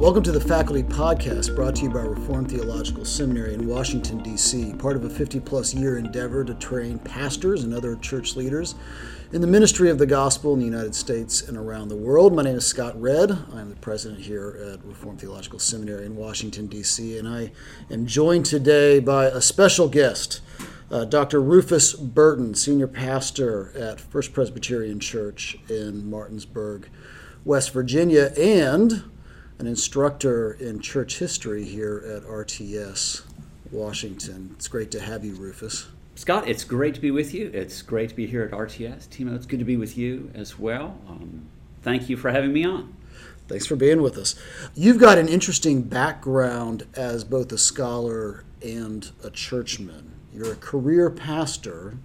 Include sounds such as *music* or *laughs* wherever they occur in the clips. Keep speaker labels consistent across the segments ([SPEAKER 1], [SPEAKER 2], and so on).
[SPEAKER 1] Welcome to the Faculty Podcast, brought to you by Reformed Theological Seminary in Washington, D.C., part of a 50 plus year endeavor to train pastors and other church leaders in the ministry of the gospel in the United States and around the world. My name is Scott Redd. I'm the president here at Reformed Theological Seminary in Washington, D.C., and I am joined today by a special guest. Uh, Dr. Rufus Burton, senior pastor at First Presbyterian Church in Martinsburg, West Virginia, and an instructor in church history here at RTS Washington. It's great to have you, Rufus.
[SPEAKER 2] Scott, it's great to be with you. It's great to be here at RTS. Timo, it's good to be with you as well. Um, thank you for having me on.
[SPEAKER 1] Thanks for being with us. You've got an interesting background as both a scholar and a churchman. You're a career pastor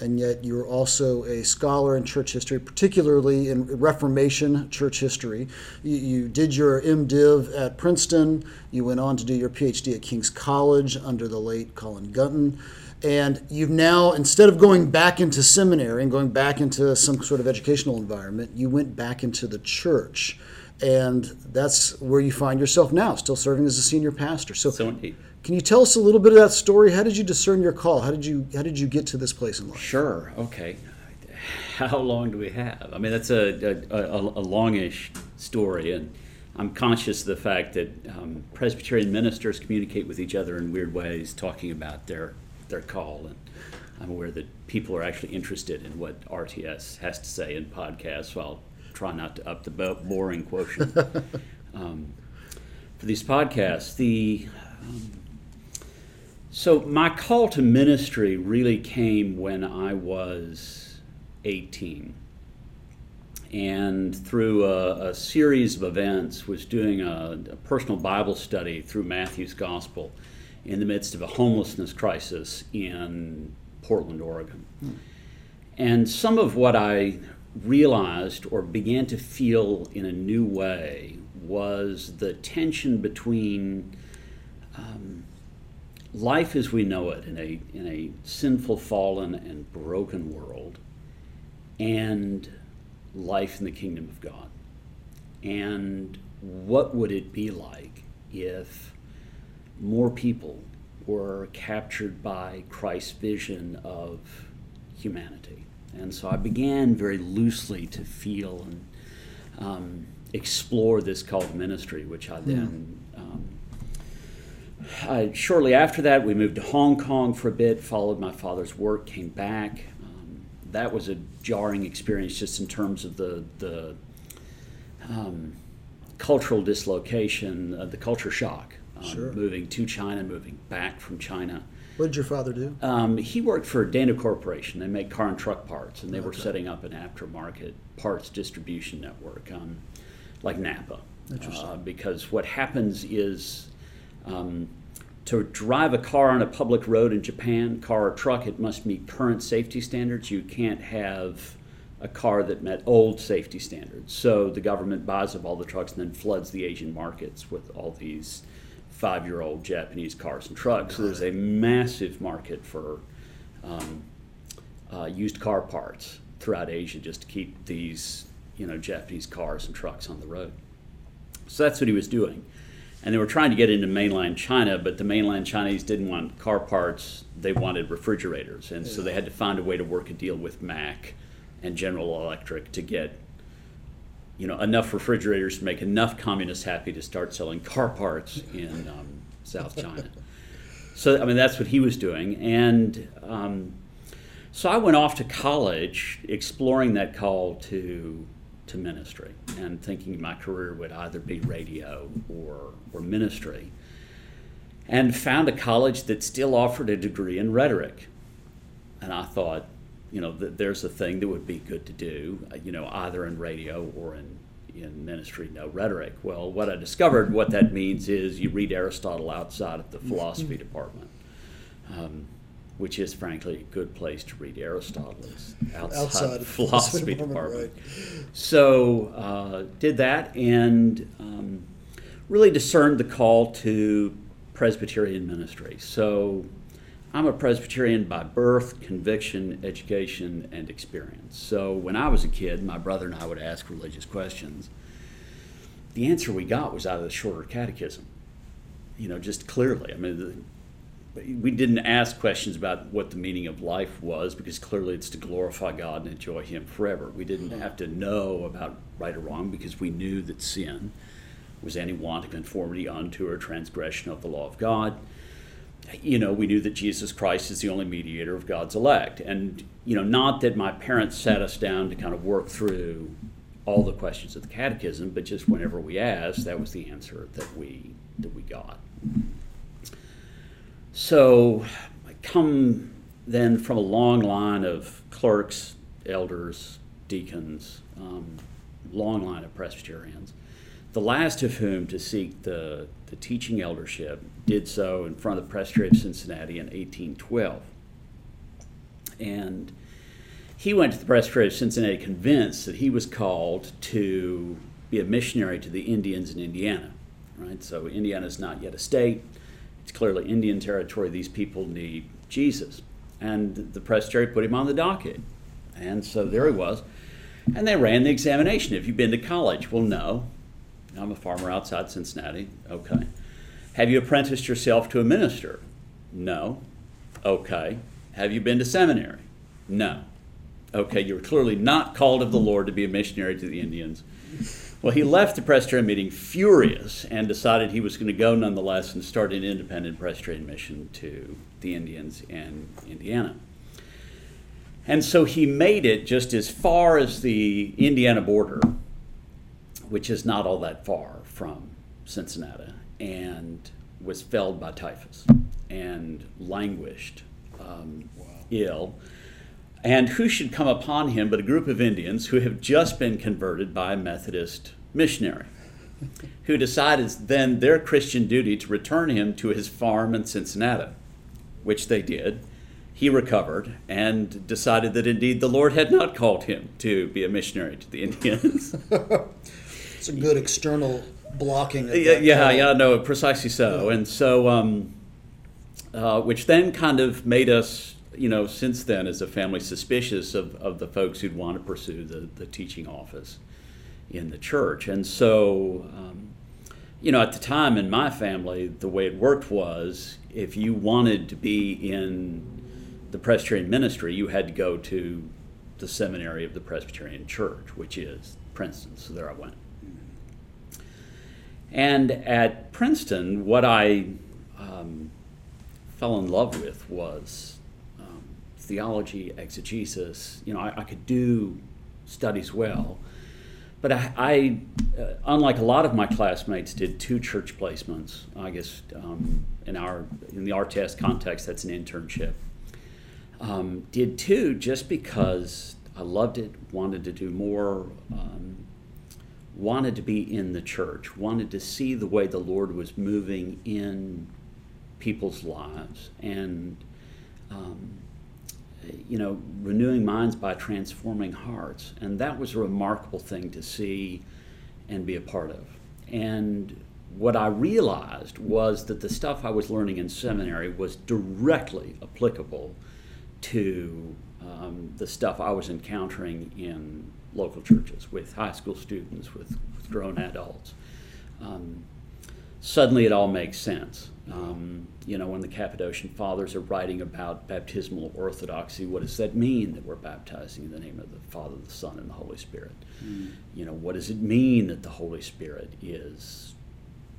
[SPEAKER 1] and yet you're also a scholar in church history, particularly in Reformation church history. You, you, did your MDiv at Princeton. You went on to do your PhD at King's College under the late Colin Gunton. And you've now, instead of going back into seminary and going back into some sort of educational environment, you went back into the church. And that's where you find yourself now, still serving as a senior pastor.
[SPEAKER 2] So, so
[SPEAKER 1] can you tell us a little bit of that story? How did you discern your call? How did you how did you get to this place in life?
[SPEAKER 2] Sure. Okay. *laughs* How long do we have? I mean, that's a, a, a, a longish story, and I'm conscious of the fact that um, Presbyterian ministers communicate with each other in weird ways, talking about their their call, and I'm aware that people are actually interested in what RTS has to say in podcasts. I'll try not to up the boring quotient *laughs* um, for these podcasts. The um, so, my call to ministry really came when I was 18. And through a, a series of events, was doing a, a, personal Bible study through Matthew's Gospel in the midst of a homelessness crisis in Portland, Oregon. Hmm. And some of what I realized or began to feel in a new way was the tension between um, life as we know it in a, in a sinful, fallen, and broken world, and life in the kingdom of God. And what would it be like if more people were captured by Christ's vision of humanity? And so I began very loosely to feel and um, explore this call to ministry, which I then um, uh, shortly after that, we moved to Hong Kong for a bit, followed my father's work, came back. Um, that was a jarring experience just in terms of the, the um, cultural dislocation, uh, the culture shock. Um, sure. Moving to China, moving back from China.
[SPEAKER 1] What did your father do?
[SPEAKER 2] Um, he worked for Dana Corporation. They make car and truck parts, and they okay. were setting up an aftermarket parts distribution network, um, like Napa.
[SPEAKER 1] Interesting. Uh,
[SPEAKER 2] because what happens is um, to drive a car on a public road in Japan, car or truck, it must meet current safety standards. You can't have a car that met old safety standards. So the government buys up all the trucks and then floods the Asian markets with all these five year old Japanese cars and trucks. So there's a massive market for um, uh, used car parts throughout Asia just to keep these you know Japanese cars and trucks on the road. So that's what he was doing and they were trying to get into mainland China, but the mainland Chinese didn't want car parts; they wanted refrigerators, and so they had to find a way to work a deal with Mac and General Electric to get, you know, enough refrigerators to make enough communists happy to start selling car parts in um, South China. so I mean, that's what he was doing, and um, so I went off to college exploring that call to to ministry and thinking my career would either be radio or, or ministry. And found a college that still offered a degree in rhetoric. And I thought, you know, there's a thing that would be good to do, uh, you know, either in radio or in, in ministry, no rhetoric. Well, what I discovered, what that means is you read Aristotle outside of the philosophy department. Um, which is frankly a good place to read Aristotle outside, outside the philosophy department. Right. So uh, did that and um, really discerned the call to Presbyterian ministry. So I'm a Presbyterian by birth, conviction, education, and experience. So when I was a kid, my brother and I would ask religious questions. the answer we got was out of the shorter catechism. You know, just clearly. I mean, the, we didn't ask questions about what the meaning of life was because clearly it's to glorify God and enjoy Him forever. We didn't have to know about right or wrong because we knew that sin was any want of conformity unto or transgression of the law of God. You know, we knew that Jesus Christ is the only mediator of God's elect. And, you know, not that my parents sat us down to kind of work through all the questions of the catechism, but just whenever we asked, that was the answer that we that we got. So I come then from a long line of clerks, elders, deacons, um, long line of Presbyterians, the last of whom to seek the, the teaching eldership did so in front of the Presbytery of Cincinnati in 1812. And he went to the Presbytery of Cincinnati convinced that he was called to be a missionary to the Indians in Indiana. Right? So Indiana is not yet a state. It's clearly Indian territory. These people need Jesus. And the Presbytery put him on the docket. And so there he was. And they ran the examination. Have you been to college? Well, no. I'm a farmer outside Cincinnati. Okay. Have you apprenticed yourself to a minister? No. Okay. Have you been to seminary? No. Okay, you're clearly not called of the Lord to be a missionary to the Indians. Well, he left the Presbyterian meeting furious and decided he was going to go nonetheless and start an independent Presbyterian mission to the Indians in Indiana. And so he made it just as far as the Indiana border, which is not all that far from Cincinnati, and was felled by typhus and languished um, wow. ill and who should come upon him but a group of Indians who have just been converted by a Methodist missionary, who decided then their Christian duty to return him to his farm in Cincinnati, which they did. He recovered and decided that indeed the Lord had not called him to be a missionary to the Indians. *laughs*
[SPEAKER 1] it's a good external blocking.
[SPEAKER 2] yeah, yeah, yeah, no, precisely so. Yeah. And so, um, uh, which then kind of made us you know, since then, as a family, suspicious of, of the folks who'd want to pursue the, the teaching office in the church. And so, um, you know, at the time in my family, the way it worked was if you wanted to be in the Presbyterian ministry, you had to go to the seminary of the Presbyterian Church, which is Princeton. So there I went. And at Princeton, what I um, fell in love with was theology, exegesis. You know, I, I could do studies well, but I, I uh, unlike a lot of my classmates, did two church placements. I guess um, in our in the test context, that's an internship. Um, did two just because I loved it, wanted to do more, um, wanted to be in the church, wanted to see the way the Lord was moving in people's lives, and um, you know, renewing minds by transforming hearts. And that was a remarkable thing to see and be a part of. And what I realized was that the stuff I was learning in seminary was directly applicable to um, the stuff I was encountering in local churches with high school students, with, with grown adults. Um, suddenly it all makes sense. Um, you know, when the Cappadocian Fathers are writing about baptismal orthodoxy, what does that mean that we're baptizing in the name of the Father, the Son, and the Holy Spirit? Mm. You know, what does it mean that the Holy Spirit is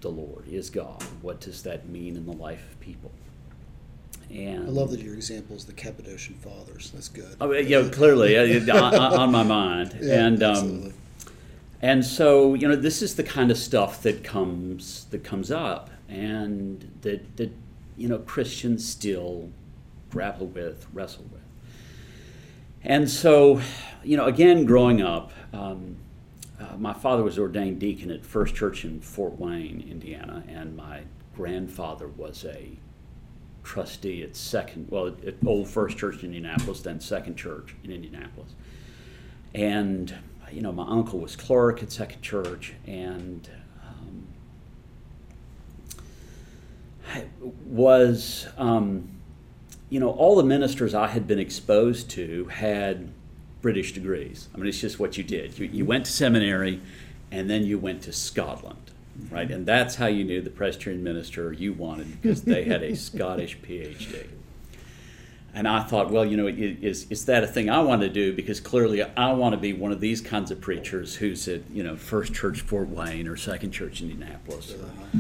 [SPEAKER 2] the Lord, is God? What does that mean in the life of people?
[SPEAKER 1] And I love that your example is the Cappadocian Fathers. That's good.
[SPEAKER 2] Oh, yeah, clearly *laughs* on, on, my mind. Yeah, and um, and so you know, this is the kind of stuff that comes that comes up and that, that you know Christians still grapple with, wrestle with. And so, you know, again, growing up, um, uh, my father was ordained deacon at First Church in Fort Wayne, Indiana, and my grandfather was a trustee at Second, well, at Old First Church in Indianapolis, then Second Church in Indianapolis. And, you know, my uncle was clerk at Second Church, and was, um, you know, all the ministers I had been exposed to had British degrees. I mean, it's just what you did. You, you went to seminary and then you went to Scotland, right? And that's how you knew the Presbyterian minister you wanted because they had a *laughs* Scottish PhD. And I thought, well, you know, is, is that a thing I want to do? Because clearly I want to be one of these kinds of preachers who's at, you know, First Church Fort Wayne or Second Church Indianapolis. Or,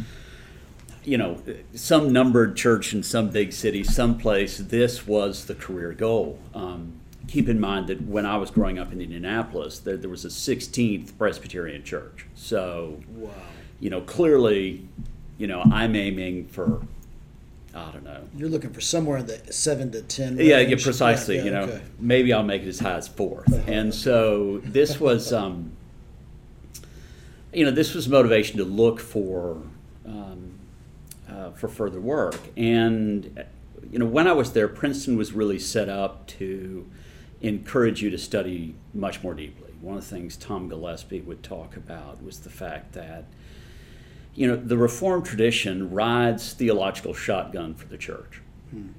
[SPEAKER 2] you know, some numbered church in some big city, someplace, this was the career goal. Um, keep in mind that when I was growing up in Indianapolis, there, there was a 16th Presbyterian church. So, wow. You know, clearly, you know, I'm aiming for I don't know.
[SPEAKER 1] You're looking for somewhere in the seven to ten.
[SPEAKER 2] Range. Yeah, yeah, precisely. Yeah, yeah, you know, okay. maybe I'll make it as high as 4th uh-huh. And so this was, um, you know, this was motivation to look for um, uh, for further work. And you know, when I was there, Princeton was really set up to encourage you to study much more deeply. One of the things Tom Gillespie would talk about was the fact that you know, the Reformed tradition rides theological shotgun for the church. Hmm.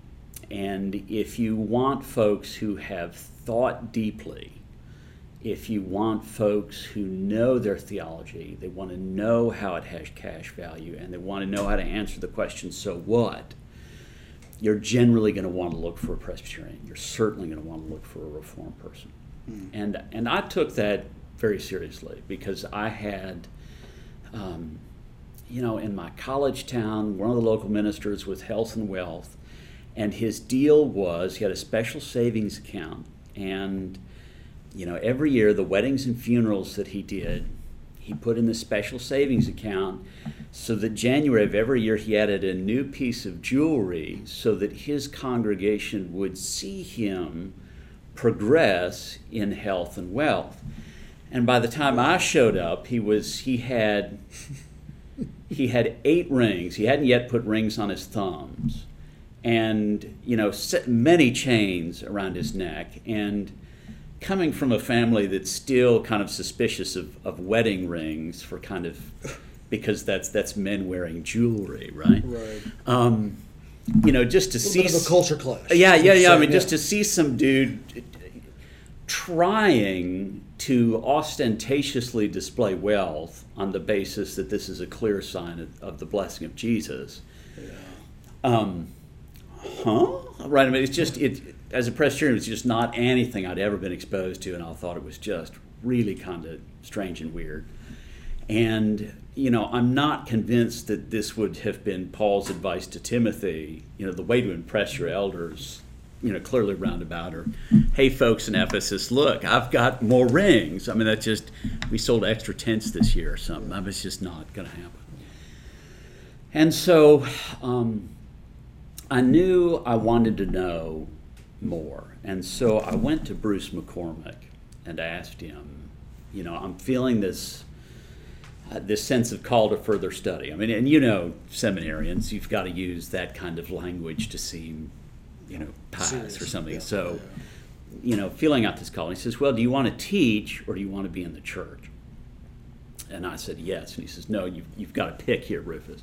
[SPEAKER 2] And if you want folks who have thought deeply, if you want folks who know their theology, they want to know how it has cash value, and they want to know how to answer the question, so what? You're generally going to want to look for a Presbyterian. You're certainly going to want to look for a Reformed person. Hmm. And, and I took that very seriously because I had. Um, you know, in my college town, one of the local ministers was health and wealth, and his deal was he had a special savings account, and you know, every year the weddings and funerals that he did, he put in the special savings account so that January of every year he added a new piece of jewelry so that his congregation would see him progress in health and wealth. And by the time I showed up, he was he had he had eight rings. He hadn't yet put rings on his thumbs, and you know, many chains around his neck. And coming from a family that's still kind of suspicious of, of wedding rings for kind of because that's that's men wearing jewelry, right?
[SPEAKER 1] Right.
[SPEAKER 2] Um, you know, just to a see
[SPEAKER 1] bit of a culture clash.
[SPEAKER 2] Yeah, yeah, yeah. I mean, yeah. just to see some dude trying to ostentatiously display wealth on the basis that this is a clear sign of, of the blessing of Jesus. Yeah. Um, huh? Right. I mean, it's just it as a Presbyterian, it's just not anything I'd ever been exposed to, and I thought it was just really kind of strange and weird. And you know, I'm not convinced that this would have been Paul's advice to Timothy. You know, the way to impress your elders you know, clearly roundabout or, hey, folks in Ephesus, look, I've got more rings. I mean, that's just, we sold extra tents this year or something. Mean, it's just not going to happen. And so um, I knew I wanted to know more. And so I went to Bruce McCormack and asked him, you know, I'm feeling this. Uh, this sense of call to further study. I mean, and you know, seminarians, you've got to use that kind of language to seem you know, pass Serious. or something. Yeah. So, yeah. you know, filling out this call, he says, "Well, do you want to teach or do you want to be in the church?" And I said, "Yes." And he says, "No, you've you've got to pick here, Rufus,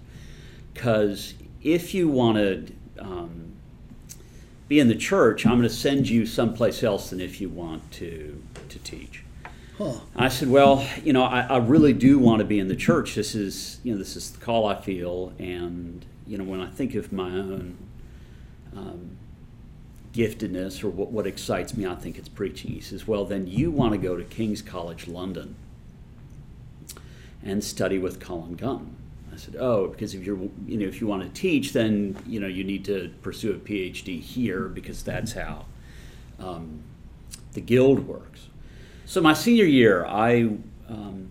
[SPEAKER 2] because if you want to." Um, be in the church, I'm going to send you someplace else than if you want to to teach. Huh. I said, well, you know, I, I, really do want to be in the church. This is, you know, this is the call I feel, and you know, when I think of my own um, giftedness or what, what excites me, I think it's preaching. He says, Well, then you want to go to King's College London and study with Colin Gunn. I said, Oh, because if you're you know, if you want to teach, then you know you need to pursue a PhD here because that's how um, the guild works. So my senior year, I um,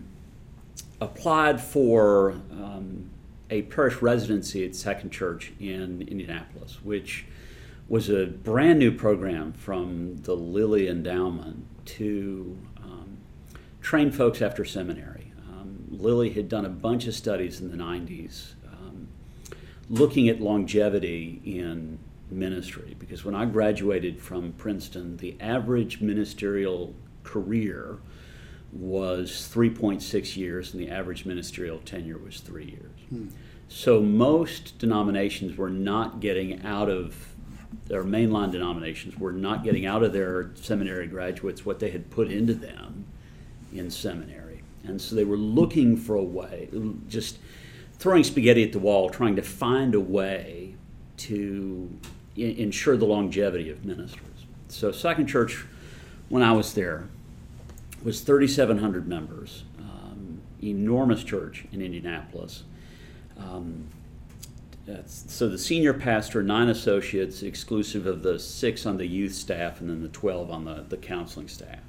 [SPEAKER 2] applied for um, a parish residency at Second Church in Indianapolis, which was a brand new program from the Lilly Endowment to um, train folks after seminary. Um, Lilly had done a bunch of studies in the 90s um, looking at longevity in ministry because when I graduated from Princeton, the average ministerial career was 3.6 years and the average ministerial tenure was three years. Hmm. So most denominations were not getting out of their mainline denominations were not getting out of their seminary graduates what they had put into them in seminary. And so they were looking for a way, just throwing spaghetti at the wall, trying to find a way to I- ensure the longevity of ministers. So Second Church, when I was there, was 3,700 members, um, enormous church in Indianapolis. Um, so the senior pastor, nine associates, exclusive of the six on the youth staff and then the 12 on the, the counseling staff.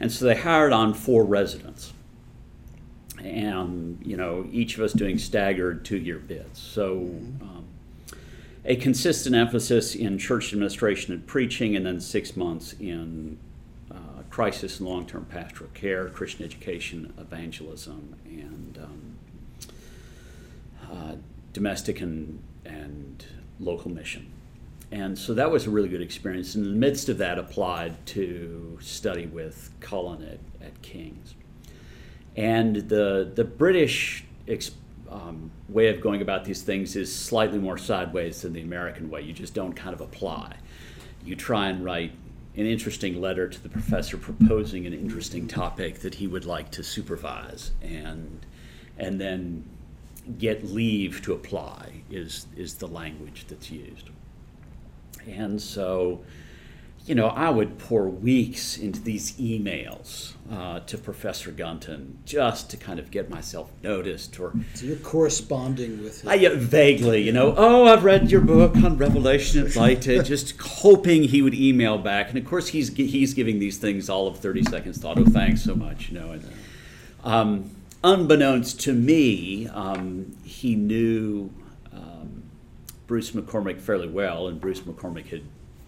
[SPEAKER 2] And so they hired on four residents. And, you know, each of us doing staggered two year bids. So um, a consistent emphasis in church administration and preaching, and then six months in uh, crisis and long term pastoral care, Christian education, evangelism, and um, uh, domestic and, and local mission. And so that was a really good experience. In the midst of that, applied to study with Colin at, at King's. And the, the British ex, um, way of going about these things is slightly more sideways than the American way. You just don't kind of apply. You try and write an interesting letter to the professor proposing an interesting topic that he would like to supervise and and then get leave to apply is is the language that's used. And so, you know, I would pour weeks into these emails uh, to Professor Gunton just to kind of get myself noticed or
[SPEAKER 1] So you're corresponding with him.
[SPEAKER 2] I, yeah, vaguely, you know, oh, I've read your book on Revelation and Light, *laughs* just hoping he would email back. And of course, he's he's giving these things all of 30 seconds thought. Oh, thanks so much, you know. And, um, unbeknownst to me, um, he knew um, Bruce McCormack fairly well, and Bruce McCormack had,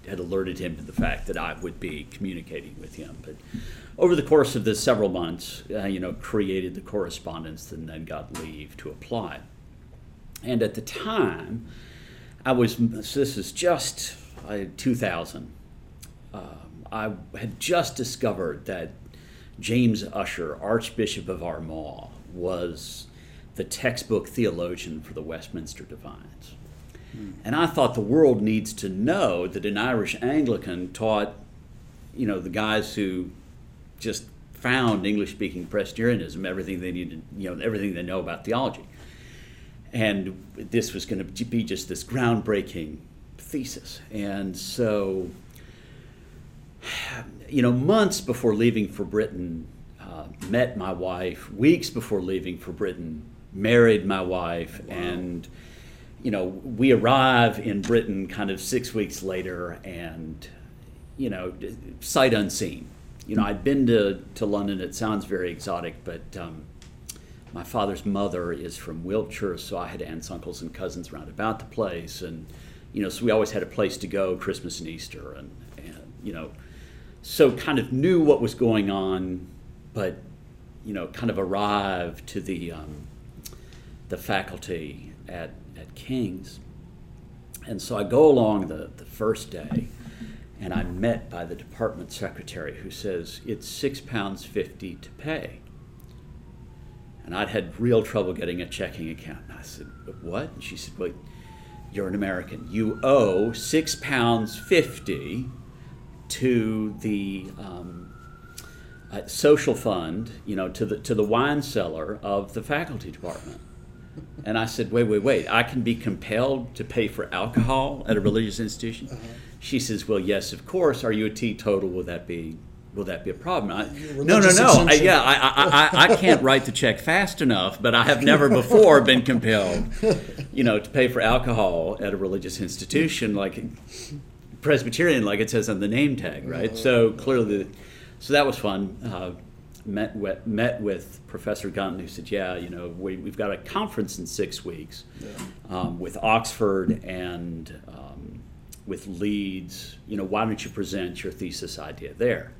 [SPEAKER 2] had alerted him to the fact that I would be communicating with him. But over the course of the several months, uh, you know, created the correspondence and then got leave to apply. And at the time, I was, so this is just uh, 2000. Um, I had just discovered that James Ussher, Archbishop of Armagh, was the textbook theologian for the Westminster Divines. Hmm. And I thought the world needs to know that an Irish Anglican taught, you know, the guys who just found English speaking Presbyterianism everything they needed, you know, everything they know about theology. And this was going to be just this groundbreaking thesis. And so, you know, months before leaving for Britain, uh, met my wife. Weeks before leaving for Britain, married my wife, wow. and you know, we arrive in Britain kind of six weeks later, and you know, sight unseen. You know, I'd been to, to London. It sounds very exotic, but um, my father's mother is from Wiltshire, so I had aunts, uncles, and cousins around about the place, and you know, so we always had a place to go Christmas and Easter, and, and you know, so kind of knew what was going on, but you know, kind of arrived to the um, the faculty at at King's, and so I go along the the first day, and I'm met by the department secretary who says it's six pounds fifty to pay. And I'd had real trouble getting a checking account. And I said, "What?" And she said, "Well, you're an American. You owe six pounds fifty to the um, uh, social fund, you know, to the to the wine cellar of the faculty department." And I said, "Wait, wait, wait! I can be compelled to pay for alcohol at a religious institution." Uh-huh. She says, "Well, yes, of course. Are you a teetotal? Will that be will that be a problem? I, no, no, no. I, yeah, I, I, I, I can't write the check fast enough, but I have never before been compelled, you know, to pay for alcohol at a religious institution like Presbyterian, like it says on the name tag, right? So clearly, so that was fun. Uh, met with, met with Professor Gunton, who said, "Yeah, you know, we, have got a conference in six weeks yeah. um, with Oxford and um, with Leeds. You know, why don't you present your thesis idea there?"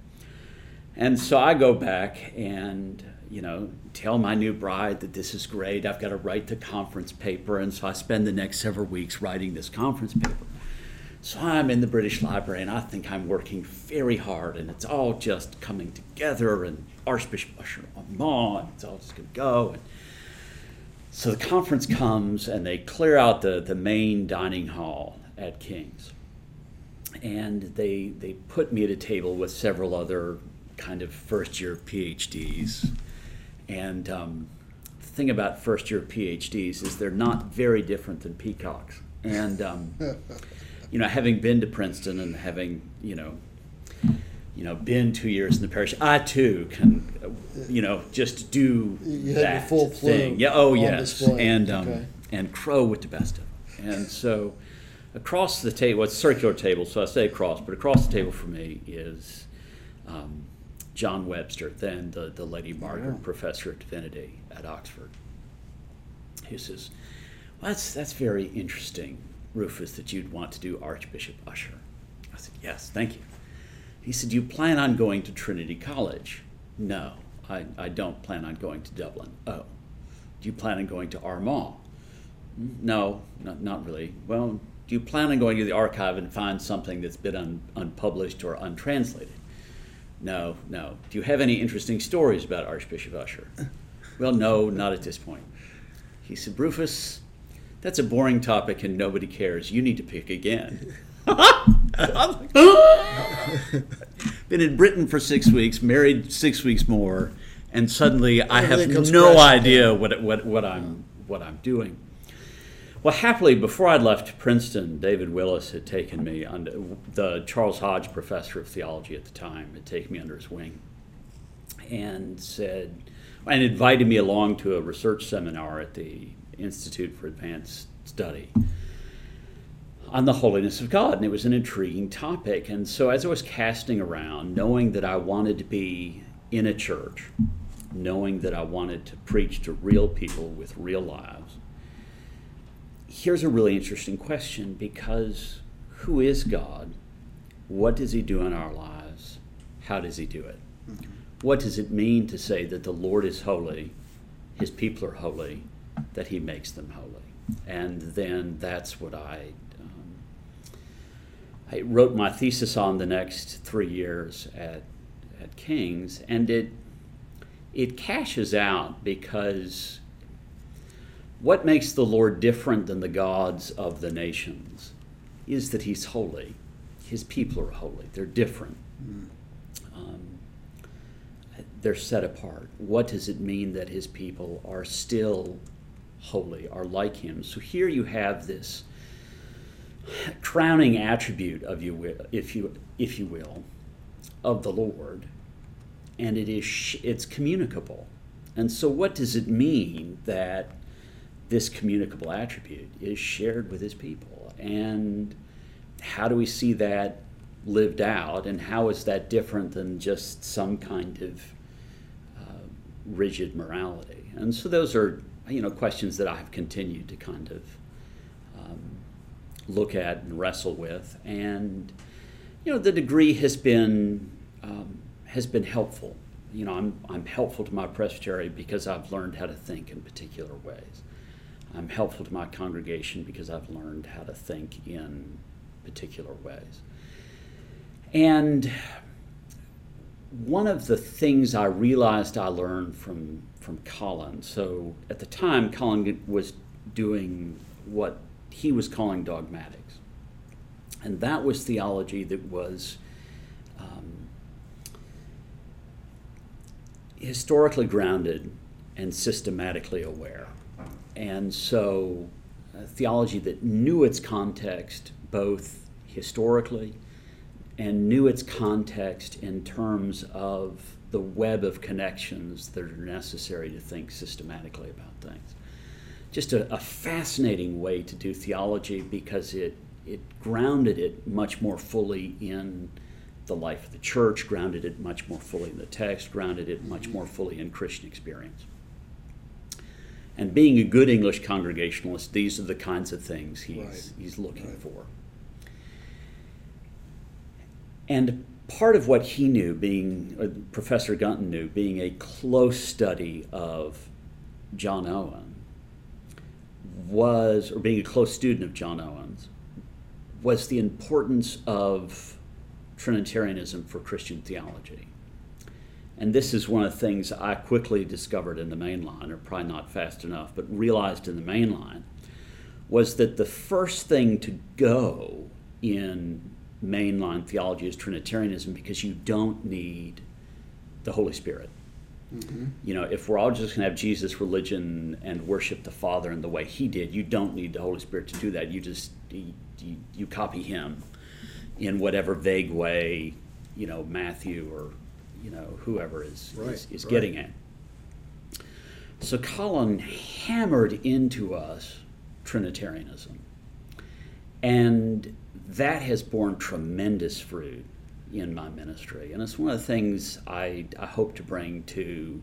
[SPEAKER 2] And so I go back and, you know, tell my new bride that this is great. I've got to write the conference paper. And so I spend the next several weeks writing this conference paper. So I'm in the British Library and I think I'm working very hard and it's all just coming together and Archbishop Ussher Armagh, it's all just going to go. And so the conference comes and they clear out the, the main dining hall at King's. And they, they put me at a table with several other kind of first year PhDs. And um, the thing about first year PhDs is they're not very different than peacocks. And, um, *laughs* you know, having been to Princeton and having, you know, you know, been two years in the parish, I too can, you know, just do
[SPEAKER 1] You
[SPEAKER 2] that
[SPEAKER 1] your full plume
[SPEAKER 2] thing. Yeah. Oh, yes.
[SPEAKER 1] display.
[SPEAKER 2] And um,
[SPEAKER 1] Okay.
[SPEAKER 2] and crow with the best of them. And so, across the table, it's a circular table, so I say across, but across the table for me is um, John Webster, then the, the Lady Margaret
[SPEAKER 1] Yeah.
[SPEAKER 2] Professor of Divinity at Oxford. He says, well, that's, that's very interesting, Rufus, that you'd want to do Archbishop Ussher. I said, Yes, thank you. He said, You plan on going to Trinity College? No, I, I don't plan on going to Dublin. Oh, do you plan on going to Armagh? No, not, not really. Well, do you plan on going to the archive and find something that's been un, unpublished or untranslated? No, no. Do you have any interesting stories about Archbishop Ussher? Well, no, not at this point. He said, Rufus, that's a boring topic and nobody cares. You need to pick again. *laughs* Been in Britain for six weeks, married six weeks more, and suddenly I have no idea what, what, what, I'm, what I'm doing. Well, happily, before I'd left Princeton, David Willis had taken me under the Charles Hodge professor of theology at the time had taken me under his wing and said and invited me along to a research seminar at the Institute for Advanced Study on the holiness of God, and it was an intriguing topic. And so, as I was casting around, knowing that I wanted to be in a church, knowing that I wanted to preach to real people with real lives, here's a really interesting question because who is God? What does He do in our lives? How does He do it? Mm-hmm. What does it mean to say that the Lord is holy, His people are holy, that He makes them holy? And then that's what I um, I wrote my thesis on the next three years at at King's, and it it cashes out because what makes the Lord different than the gods of the nations is that He's holy. His people are holy. They're different. Um, they're set apart. What does it mean that His people are still holy, are like Him? So here you have this crowning attribute of you, if you if you will, of the Lord, and it is it's communicable. And so, what does it mean that this communicable attribute is shared with His people? And how do we see that lived out? And how is that different than just some kind of uh, rigid morality? And so, those are you know questions that I've continued to kind of um, look at and wrestle with, and you know the degree has been um, has been helpful. You know, I'm I'm helpful to my presbytery because I've learned how to think in particular ways. I'm helpful to my congregation because I've learned how to think in particular ways. And one of the things I realized I learned from from Colin. So at the time, Colin was doing what he was calling dogmatics, and that was theology that was um, historically grounded and systematically aware, and so uh, theology that knew its context both historically and knew its context in terms of the web of connections that are necessary to think systematically about things. Just a, a fascinating way to do theology because it, it grounded it much more fully in the life of the church, grounded it much more fully in the text, grounded it much more fully in Christian experience. And being a good English congregationalist, these are the kinds of things he's,
[SPEAKER 1] Right.
[SPEAKER 2] he's looking
[SPEAKER 1] Right.
[SPEAKER 2] for. And part of what he knew, being uh, Professor Gunton knew, being a close study of John Owen, was, or being a close student of John Owen's, was the importance of Trinitarianism for Christian theology. And this is one of the things I quickly discovered in the mainline, or probably not fast enough, but realized in the mainline, was that the first thing to go in mainline theology is Trinitarianism because you don't need the Holy Spirit. Mm-hmm. You know, if we're all just going to have Jesus' religion and worship the Father in the way He did, you don't need the Holy Spirit to do that. You just you, you, you copy Him in whatever vague way, you know, Matthew or you know whoever is
[SPEAKER 1] Right,
[SPEAKER 2] is, is
[SPEAKER 1] right.
[SPEAKER 2] getting at. So Colin hammered into us Trinitarianism, and that has borne tremendous fruit in my ministry. And it's one of the things I, I hope to bring to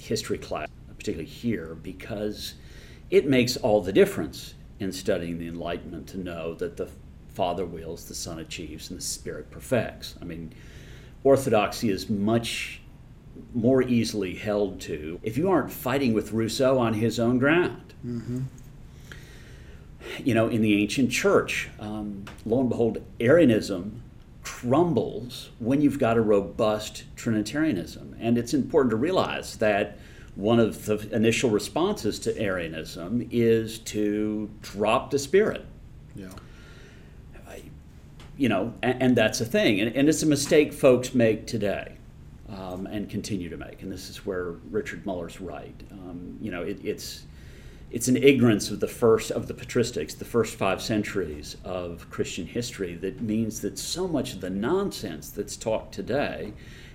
[SPEAKER 2] history class, particularly here, because it makes all the difference in studying the Enlightenment to know that the Father wills, the Son achieves, and the Spirit perfects. I mean, orthodoxy is much more easily held to if you aren't fighting with Rousseau on his own ground. Mm-hmm. You know, in the ancient church, um, lo and behold, Arianism crumbles when you've got a robust Trinitarianism. And it's important to realize that one of the initial responses to Arianism is to drop the Spirit
[SPEAKER 1] Yeah.
[SPEAKER 2] you know, and, and that's a thing. And, and it's a mistake folks make today um, and continue to make. And this is where Richard Muller's right. Um, you know, it, it's it's an ignorance of the first of the patristics, the first five centuries of Christian history, that means that so much of the nonsense that's taught today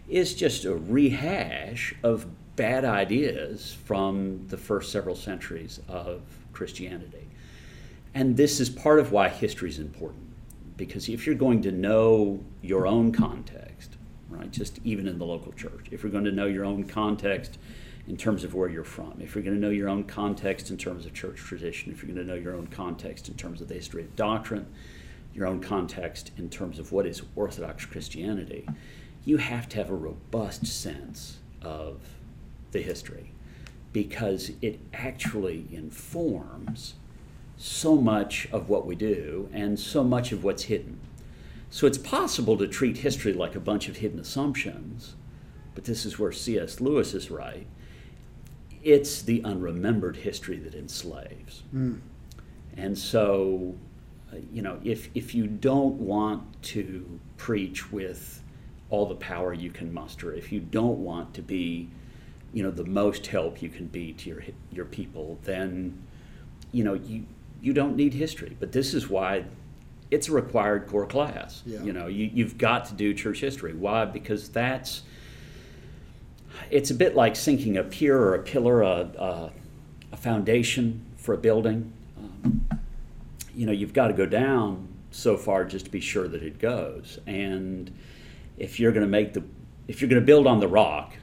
[SPEAKER 2] is just a rehash of bad ideas from the first several centuries of Christianity. And this is part of why history is important. Because if you're going to know your own context, right, just even in the local church, if you're going to know your own context in terms of where you're from, if you're going to know your own context in terms of church tradition, if you're going to know your own context in terms of the history of doctrine, your own context in terms of what is Orthodox Christianity, you have to have a robust sense of the history because it actually informs so much of what we do and so much of what's hidden. So it's possible to treat history like a bunch of hidden assumptions, but this is where C.S. Lewis is right. It's the unremembered history that enslaves. And so, uh, you know, if, if you don't want to preach with all the power you can muster, if you don't want to be, you know, the most help you can be to your, your people, then, you know, you, you don't need history. But this is why it's a required core class.
[SPEAKER 1] Yeah.
[SPEAKER 2] You know, you, you've got to do church history. Why? Because that's, it's a bit like sinking a pier or a pillar, a, a, a foundation for a building. Um, you know, you've got to go down so far just to be sure that it goes. And if you're going to make the, if you're going to build on the rock,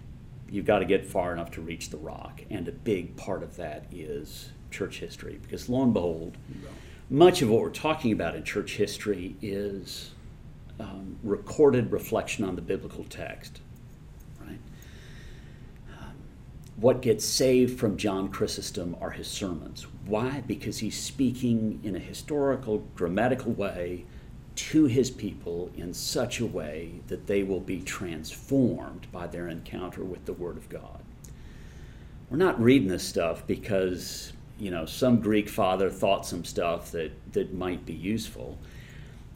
[SPEAKER 2] you've got to get far enough to reach the rock. And a big part of that is church history, because lo and behold, much of what we're talking about in church history is um, recorded reflection on the biblical text, right? Um, what gets saved from John Chrysostom are his sermons. Why? Because he's speaking in a historical, grammatical way to his people in such a way that they will be transformed by their encounter with the Word of God. We're not reading this stuff because you know some Greek father thought some stuff that that might be useful.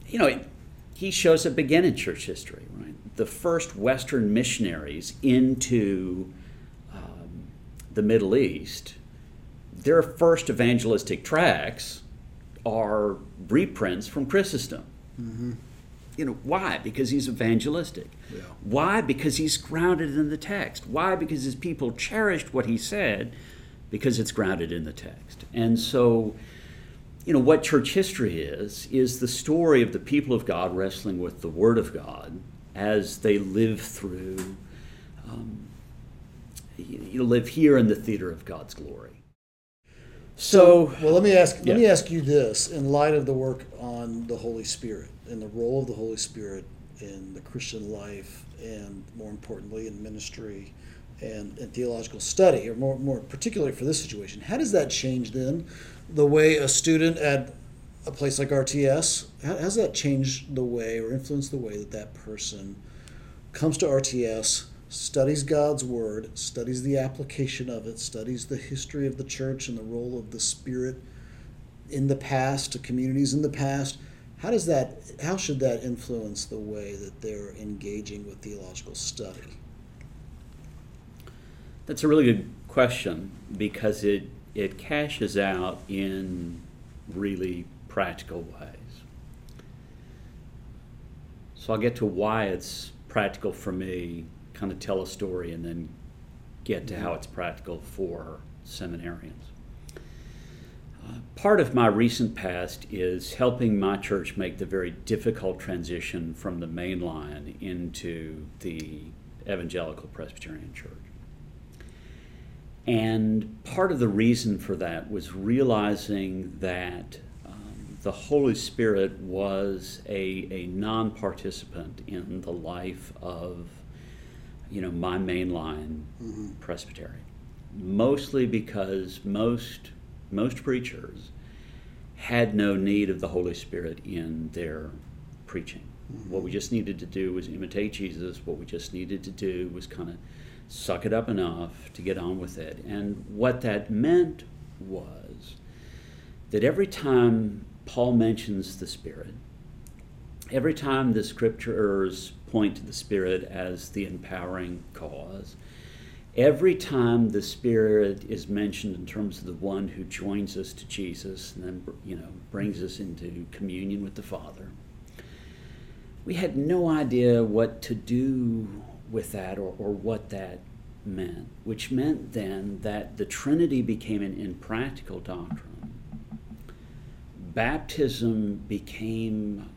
[SPEAKER 2] You know, it, he shows up again in church history, right? The first Western missionaries into the Middle East, their first evangelistic tracts are reprints from Chrysostom. You know, why? Because he's evangelistic.
[SPEAKER 1] Yeah.
[SPEAKER 2] Why? Because he's grounded in the text. Why? Because his people cherished what he said because it's grounded in the text. And so, you know, what church history is, is the story of the people of God wrestling with the Word of God as they live through, um, you live here in the theater of God's glory. So,
[SPEAKER 1] Well, let me ask. Let me ask you this: in light of the work on the Holy Spirit and the role of the Holy Spirit in the Christian life, and more importantly, in ministry and, and theological study, or more, more particularly for this situation, how does that change then the way a student at a place like RTS? How how does that change the way or influence the way that that person comes to RTS, studies God's Word, studies the application of it, studies the history of the church and the role of the Spirit in the past, to communities in the past. How does that? How should that influence the way that they're engaging with theological study?
[SPEAKER 2] That's a really good question because it it cashes out in really practical ways. So I'll get to why it's practical for me, kind of tell a story, and then get to how it's practical for seminarians. Uh, part of my recent past is helping my church make the very difficult transition from the main line into the evangelical Presbyterian church. And part of the reason for that was realizing that um, the Holy Spirit was a, a non participant in the life of you know my mainline mm-hmm. presbytery mostly because most most preachers had no need of the holy spirit in their preaching mm-hmm. what we just needed to do was imitate jesus what we just needed to do was kind of suck it up enough to get on with it. And what that meant was that every time Paul mentions the Spirit, every time the scriptures point to the Spirit as the empowering cause, every time the Spirit is mentioned in terms of the one who joins us to Jesus and then you know brings us into communion with the Father, we had no idea what to do with that or, or what that meant, which meant then that the Trinity became an impractical doctrine. Baptism became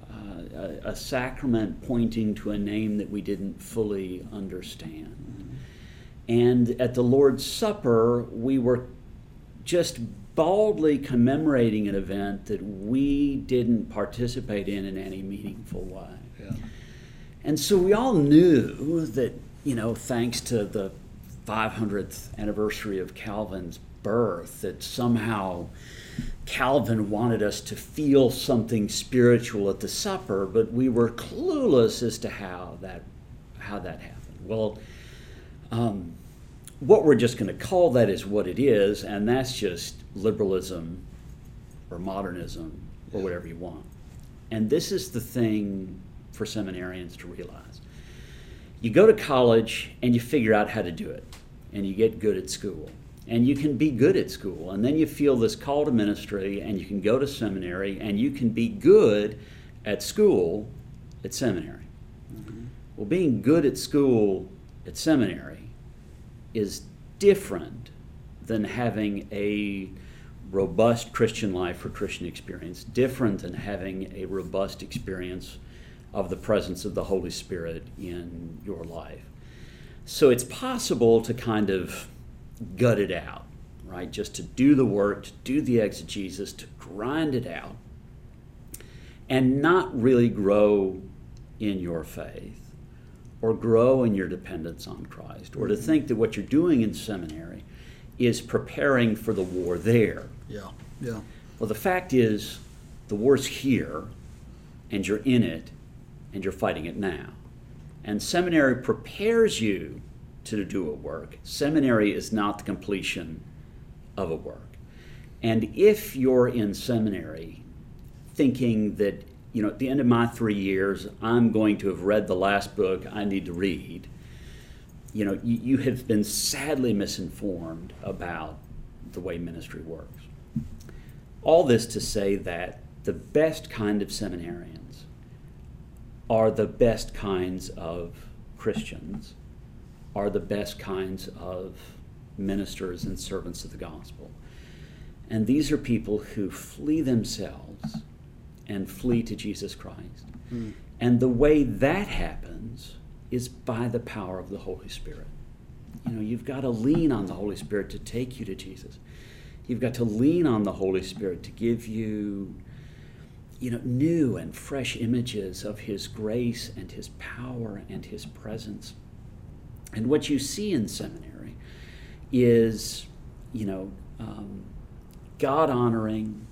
[SPEAKER 2] a, a, sacrament pointing to a name that we didn't fully understand. And at the Lord's Supper, we were just baldly commemorating an event that we didn't participate in in any meaningful way. Yeah. And so we all knew that, you know, thanks to the 500th anniversary of Calvin's birth, that somehow Calvin wanted us to feel something spiritual at the supper, but we were clueless as to how that how that happened. Well, um, what we're just going to call that is what it is, and that's just liberalism or modernism or whatever you want. And this is the thing for seminarians to realize. You go to college and you figure out how to do it, and you get good at school. And you can be good at school, and then you feel this call to ministry, and you can go to seminary, and you can be good at school at seminary. Mm-hmm. Well, being good at school at seminary is different than having a robust Christian life or Christian experience, different than having a robust experience of the presence of the Holy Spirit in your life. So it's possible to kind of gut it out, right? Just to do the work, to do the exegesis, to grind it out, and not really grow in your faith or grow in your dependence on Christ, or to mm-hmm. think that what you're doing in seminary is preparing for the war there.
[SPEAKER 1] Yeah, yeah.
[SPEAKER 2] Well, the fact is, the war's here, and you're in it, and you're fighting it now. And seminary prepares you to do a work. Seminary is not the completion of a work. And if you're in seminary thinking that, you know, at the end of my three years, I'm going to have read the last book I need to read, you know, you, you have been sadly misinformed about the way ministry works. All this to say that the best kind of seminarians are the best kinds of Christians, are the best kinds of ministers and servants of the gospel. And these are people who flee themselves and flee to Jesus Christ. Mm. And the way that happens is by the power of the Holy Spirit. You know, you've got to lean on the Holy Spirit to take you to Jesus. You've got to lean on the Holy Spirit to give you you know, new and fresh images of His grace and His power and His presence. And what you see in seminary is, you know, um, God honoring,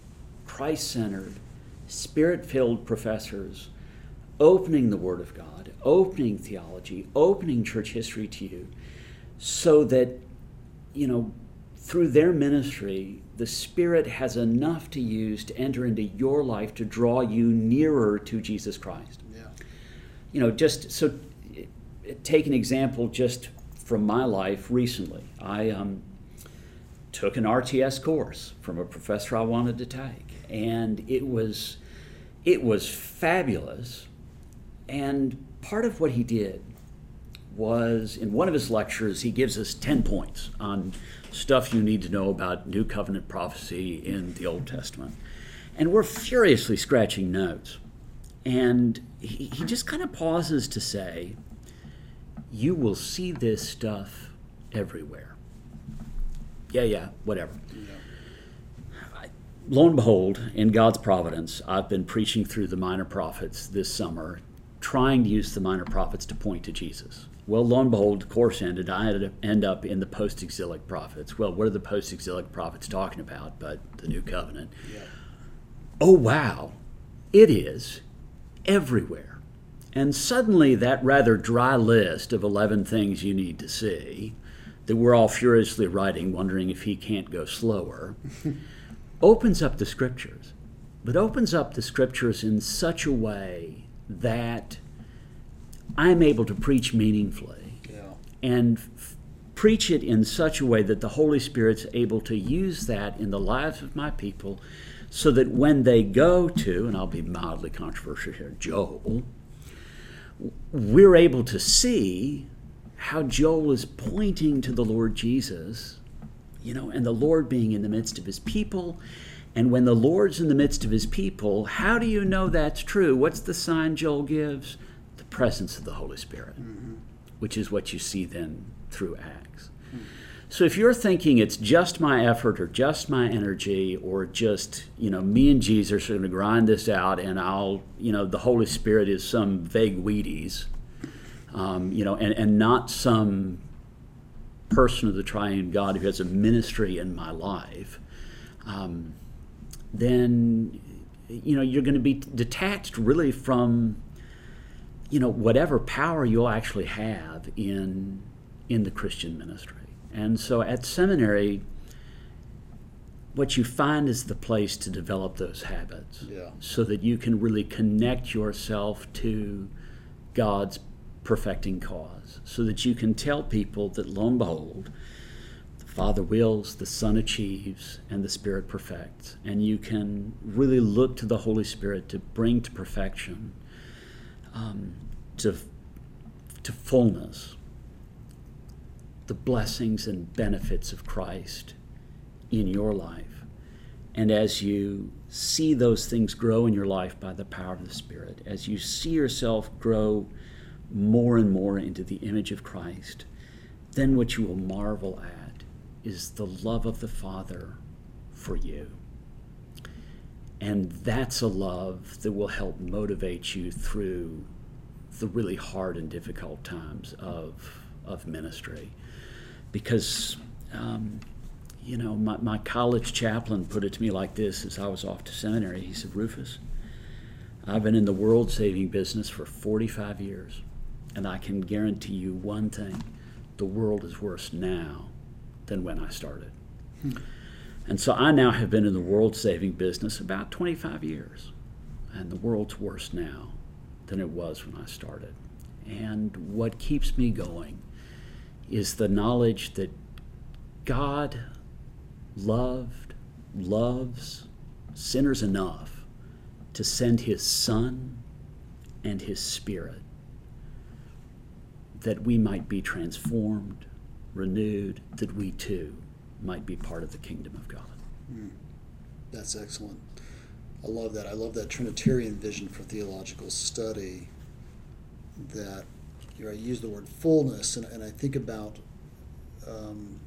[SPEAKER 2] Christ centered, spirit filled professors opening the Word of God, opening theology, opening church history to you, so that, you know, through their ministry, the Spirit has enough to use to enter into your life to draw you nearer to Jesus Christ. Yeah. You know, just so take an example just from my life recently. I um, took an RTS course from a professor I wanted to take, and it was it was fabulous. And part of what he did was in one of his lectures, he gives us 10 points on stuff you need to know about New Covenant prophecy in the Old Testament. And we're furiously scratching notes. And he, he just kind of pauses to say, You will see this stuff everywhere. Yeah, yeah, whatever. I, lo and behold, in God's providence, I've been preaching through the minor prophets this summer, trying to use the minor prophets to point to Jesus. Well, lo and behold, the course ended. I end up in the post exilic prophets. Well, what are the post exilic prophets talking about but the new covenant? Yeah. Oh, wow. It is everywhere. And suddenly, that rather dry list of 11 things you need to see that we're all furiously writing, wondering if he can't go slower, *laughs* opens up the scriptures, but opens up the scriptures in such a way that I'm able to preach meaningfully yeah. and f- preach it in such a way that the Holy Spirit's able to use that in the lives of my people so that when they go to, and I'll be mildly controversial here, Joel, we're able to see how Joel is pointing to the Lord Jesus, you know, and the Lord being in the midst of his people. And when the Lord's in the midst of his people, how do you know that's true? What's the sign Joel gives? The presence of the Holy Spirit, mm-hmm. which is what you see then through Acts. So if you're thinking it's just my effort or just my energy or just, you know, me and Jesus are going to grind this out and I'll, you know, the Holy Spirit is some vague Wheaties, um, you know, and, and not some person of the triune God who has a ministry in my life, um, then, you know, you're going to be detached really from, you know, whatever power you'll actually have in in the Christian ministry. And so at seminary, what you find is the place to develop those habits yeah. so that you can really connect yourself to God's perfecting cause, so that you can tell people that lo and behold, the Father wills, the Son achieves, and the Spirit perfects. And you can really look to the Holy Spirit to bring to perfection, um, to, to fullness the blessings and benefits of Christ in your life. And as you see those things grow in your life by the power of the Spirit, as you see yourself grow more and more into the image of Christ, then what you will marvel at is the love of the Father for you. And that's a love that will help motivate you through the really hard and difficult times of, of ministry because um, you know my, my college chaplain put it to me like this as i was off to seminary. He said rufus i've been in the world saving business for 45 years and i can guarantee you one thing the world is worse now than when i started. Hmm. and so i now have been in the world saving business about 25 years and the world's worse now than it was when i started. And what keeps me going is the knowledge that God loved, loves sinners enough to send his Son and his Spirit that we might be transformed, renewed, that we too might be part of the kingdom of God. Mm.
[SPEAKER 1] That's excellent. I love that. I love that Trinitarian vision for theological study that you know, I use the word fullness, and, and I think about um,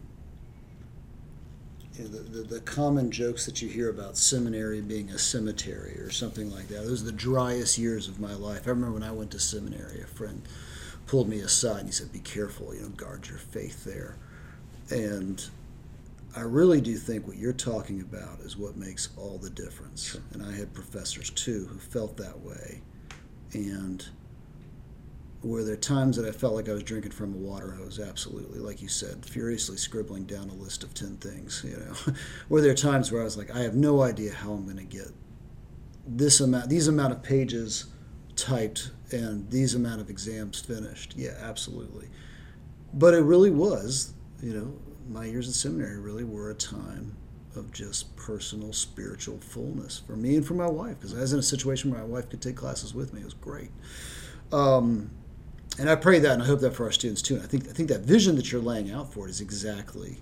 [SPEAKER 1] you know, the, the, the, common jokes that you hear about seminary being a cemetery or something like that. Those are the driest years of my life. I remember when I went to seminary, a friend pulled me aside and he said, Be careful, you know, guard your faith there. And I really do think what you're talking about is what makes all the difference. Sure. And I had professors too who felt that way. And were there times that I felt like I was drinking from a water hose? Absolutely, like you said, furiously scribbling down a list of ten things. You know, *laughs* were there times where I was like, I have no idea how I'm going to get this amount, these amount of pages typed, and these amount of exams finished? Yeah, absolutely. but it really was, you know, my years in seminary really were a time of just personal spiritual fullness for me and for my wife because I was in a situation where my wife could take classes with me. It was great. Um, and I pray that, and I hope that for our students too. And I think I think that vision that you're laying out for it is exactly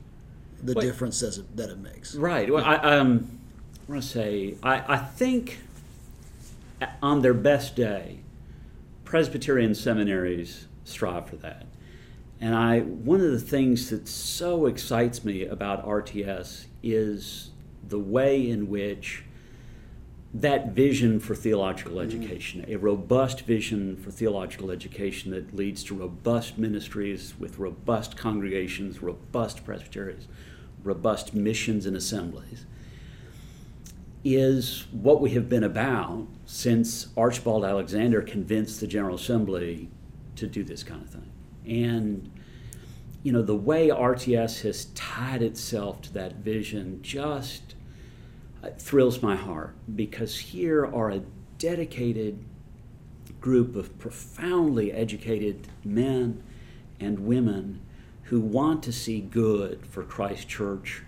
[SPEAKER 1] the difference that it, that it makes.
[SPEAKER 2] Right. Well, I, um, I want to say, I, I think on their best day, Presbyterian seminaries strive for that. And I, one of the things that so excites me about RTS is the way in which that vision for theological education, a robust vision for theological education that leads to robust ministries with robust congregations, robust presbyteries, robust missions and assemblies, is what we have been about since Archibald Alexander convinced the General Assembly to do this kind of thing. And you know, the way RTS has tied itself to that vision just thrills my heart because here are a dedicated group of profoundly educated men and women who want to see good for Christ Church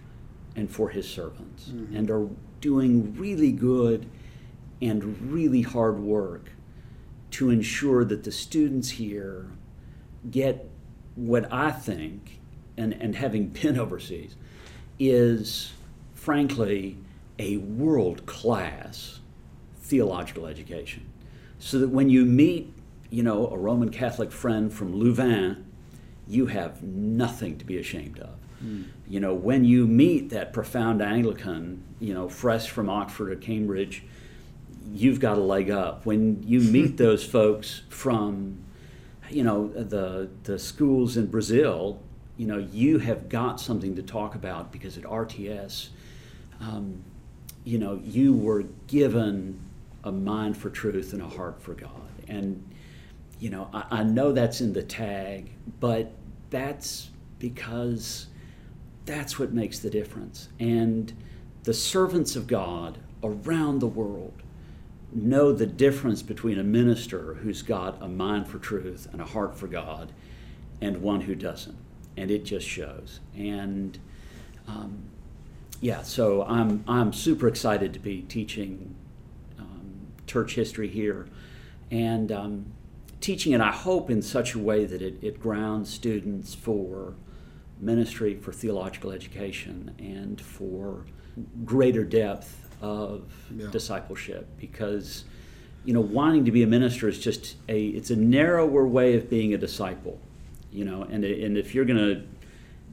[SPEAKER 2] and for his servants mm-hmm. and are doing really good and really hard work to ensure that the students here get what I think, and, and having been *laughs* overseas, is frankly a world class theological education. So that when you meet, you know, a Roman Catholic friend from Louvain, you have nothing to be ashamed of. You know, when you meet that profound Anglican, you know, fresh from Oxford or Cambridge, you've got a leg up. When you *laughs* meet those folks from, you know, the the schools in Brazil, you know, you have got something to talk about because at RTS, um, you know, you were given a mind for truth and a heart for God. And, you know, I, I know that's in the tag, but that's because that's what makes the difference. And the servants of God around the world know the difference between a minister who's got a mind for truth and a heart for God and one who doesn't. And it just shows. And um, yeah, so I'm, I'm super excited to be teaching um, church history here and um, teaching it, I hope, in such a way that it, it grounds students for ministry, for theological education, and for greater depth of
[SPEAKER 1] Yeah.
[SPEAKER 2] discipleship because you know wanting to be a minister is just a it's a narrower way of being a disciple you know and, and if you're gonna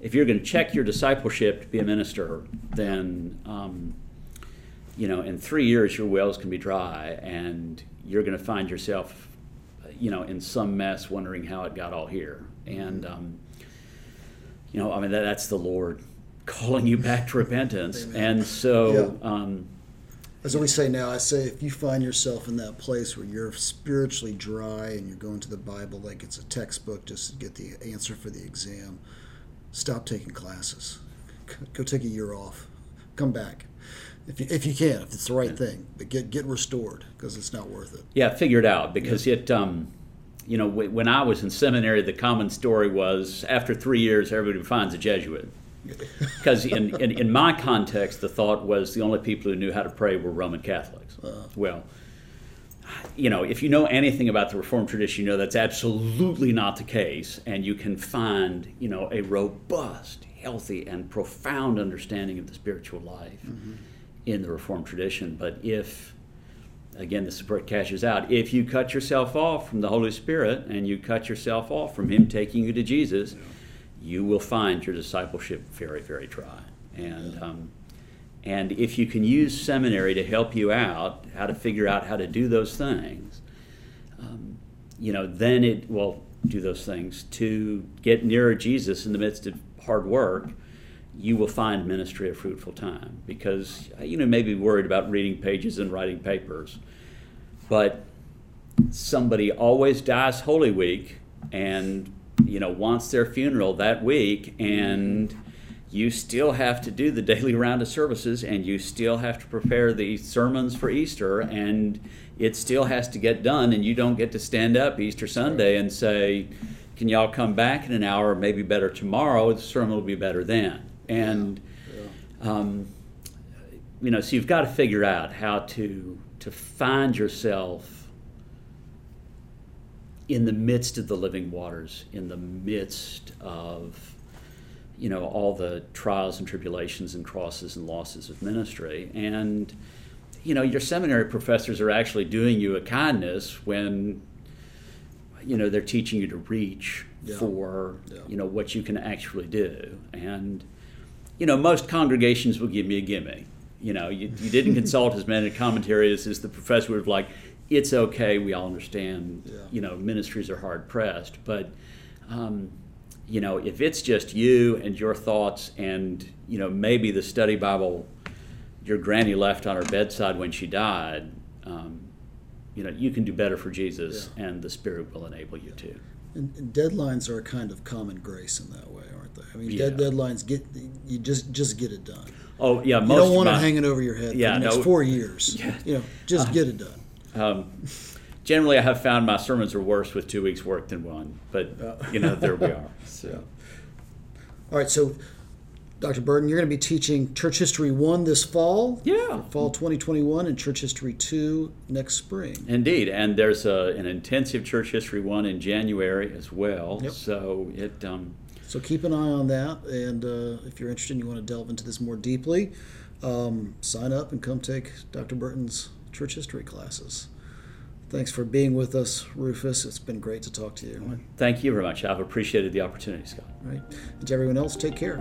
[SPEAKER 2] if you're gonna check your discipleship to be a minister then um, you know in three years your wells can be dry and you're gonna find yourself you know in some mess wondering how it got all here. And um, you know i mean that, that's the lord calling you back to repentance. And so
[SPEAKER 1] Yeah.
[SPEAKER 2] um,
[SPEAKER 1] As we say now, I say if you find yourself in that place where you're spiritually dry and you're going to the Bible like it's a textbook just to get the answer for the exam, stop taking classes. Go take a year off. Come back. If you, if you can, if it's the right thing, but get get restored because it's not worth it.
[SPEAKER 2] Yeah, figure it out because it, um, you know, when I was in seminary, the common story was after three years, everybody finds a Jesuit. *laughs* Because in, in, in my context, the thought was the only people who knew how to pray were Roman Catholics. Well, you know, if you know anything about the Reformed tradition, you know that's absolutely not the case, and you can find, you know, a robust, healthy, and profound understanding of the spiritual life in the Reformed tradition. But if again, this is where it cashes out. If you cut yourself off from the Holy Spirit and you cut yourself off from Him taking you to Jesus, you will find your discipleship very, very dry. And um, and if you can use seminary to help you out, how to figure out how to do those things, um, you know, then it will do those things to get nearer Jesus in the midst of hard work. You will find ministry a fruitful time because you know maybe worried about reading pages and writing papers, but somebody always dies Holy Week and you know wants their funeral that week and you still have to do the daily round of services and you still have to prepare the sermons for Easter and it still has to get done and you don't get to stand up Easter Sunday and say can y'all come back in an hour, maybe better tomorrow? The sermon will be better then. And, um, you know, so you've got to figure out how to to find yourself in the midst of the living waters, in the midst of you know all the trials and tribulations and crosses and losses of ministry and you know your seminary professors are actually doing you a kindness when you know they're teaching you to reach
[SPEAKER 1] Yeah.
[SPEAKER 2] for
[SPEAKER 1] Yeah.
[SPEAKER 2] you know what you can actually do and you know most congregations will give me a gimme you know you, you didn't *laughs* consult as many commentaries as the professor would have like it's okay we all understand
[SPEAKER 1] Yeah.
[SPEAKER 2] you know ministries are hard pressed but um, you know if it's just you and your thoughts and you know maybe the study bible your granny left on her bedside when she died um, you know you can do better for jesus and the spirit will enable you to
[SPEAKER 1] And, and deadlines are a kind of common grace in that way, aren't they? I mean,
[SPEAKER 2] Yeah.
[SPEAKER 1] dead deadlines get you just just get it done.
[SPEAKER 2] oh yeah most You
[SPEAKER 1] don't
[SPEAKER 2] of
[SPEAKER 1] want it
[SPEAKER 2] my-
[SPEAKER 1] hanging over your head
[SPEAKER 2] Yeah,
[SPEAKER 1] for the next
[SPEAKER 2] no.
[SPEAKER 1] four years. *laughs* You know, just get it done.
[SPEAKER 2] Um, generally, I have found my sermons are worse with two weeks' work than one, but you know, there we are. *laughs* So,
[SPEAKER 1] All right, so Dr. Burton, you're going to be teaching Church History 1 this fall.
[SPEAKER 2] Yeah.
[SPEAKER 1] fall 2021 and Church History 2 next spring.
[SPEAKER 2] indeed, and there's a, an intensive church history one in January as well.
[SPEAKER 1] Yep.
[SPEAKER 2] So it, um,
[SPEAKER 1] So keep an eye on that. And uh, if you're interested and you want to delve into this more deeply, um, sign up and come take Dr. Burton's church history classes. Thanks for being with us, Rufus. It's been great to talk to you.
[SPEAKER 2] thank you very much. I've appreciated the opportunity, Scott.
[SPEAKER 1] All right. And to everyone else, take care.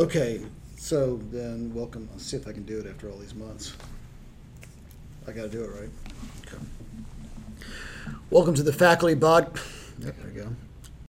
[SPEAKER 1] Okay, so then welcome. Let's see if I can do it after all these months. I got to do it right. Okay. Welcome to the faculty bod. There we go.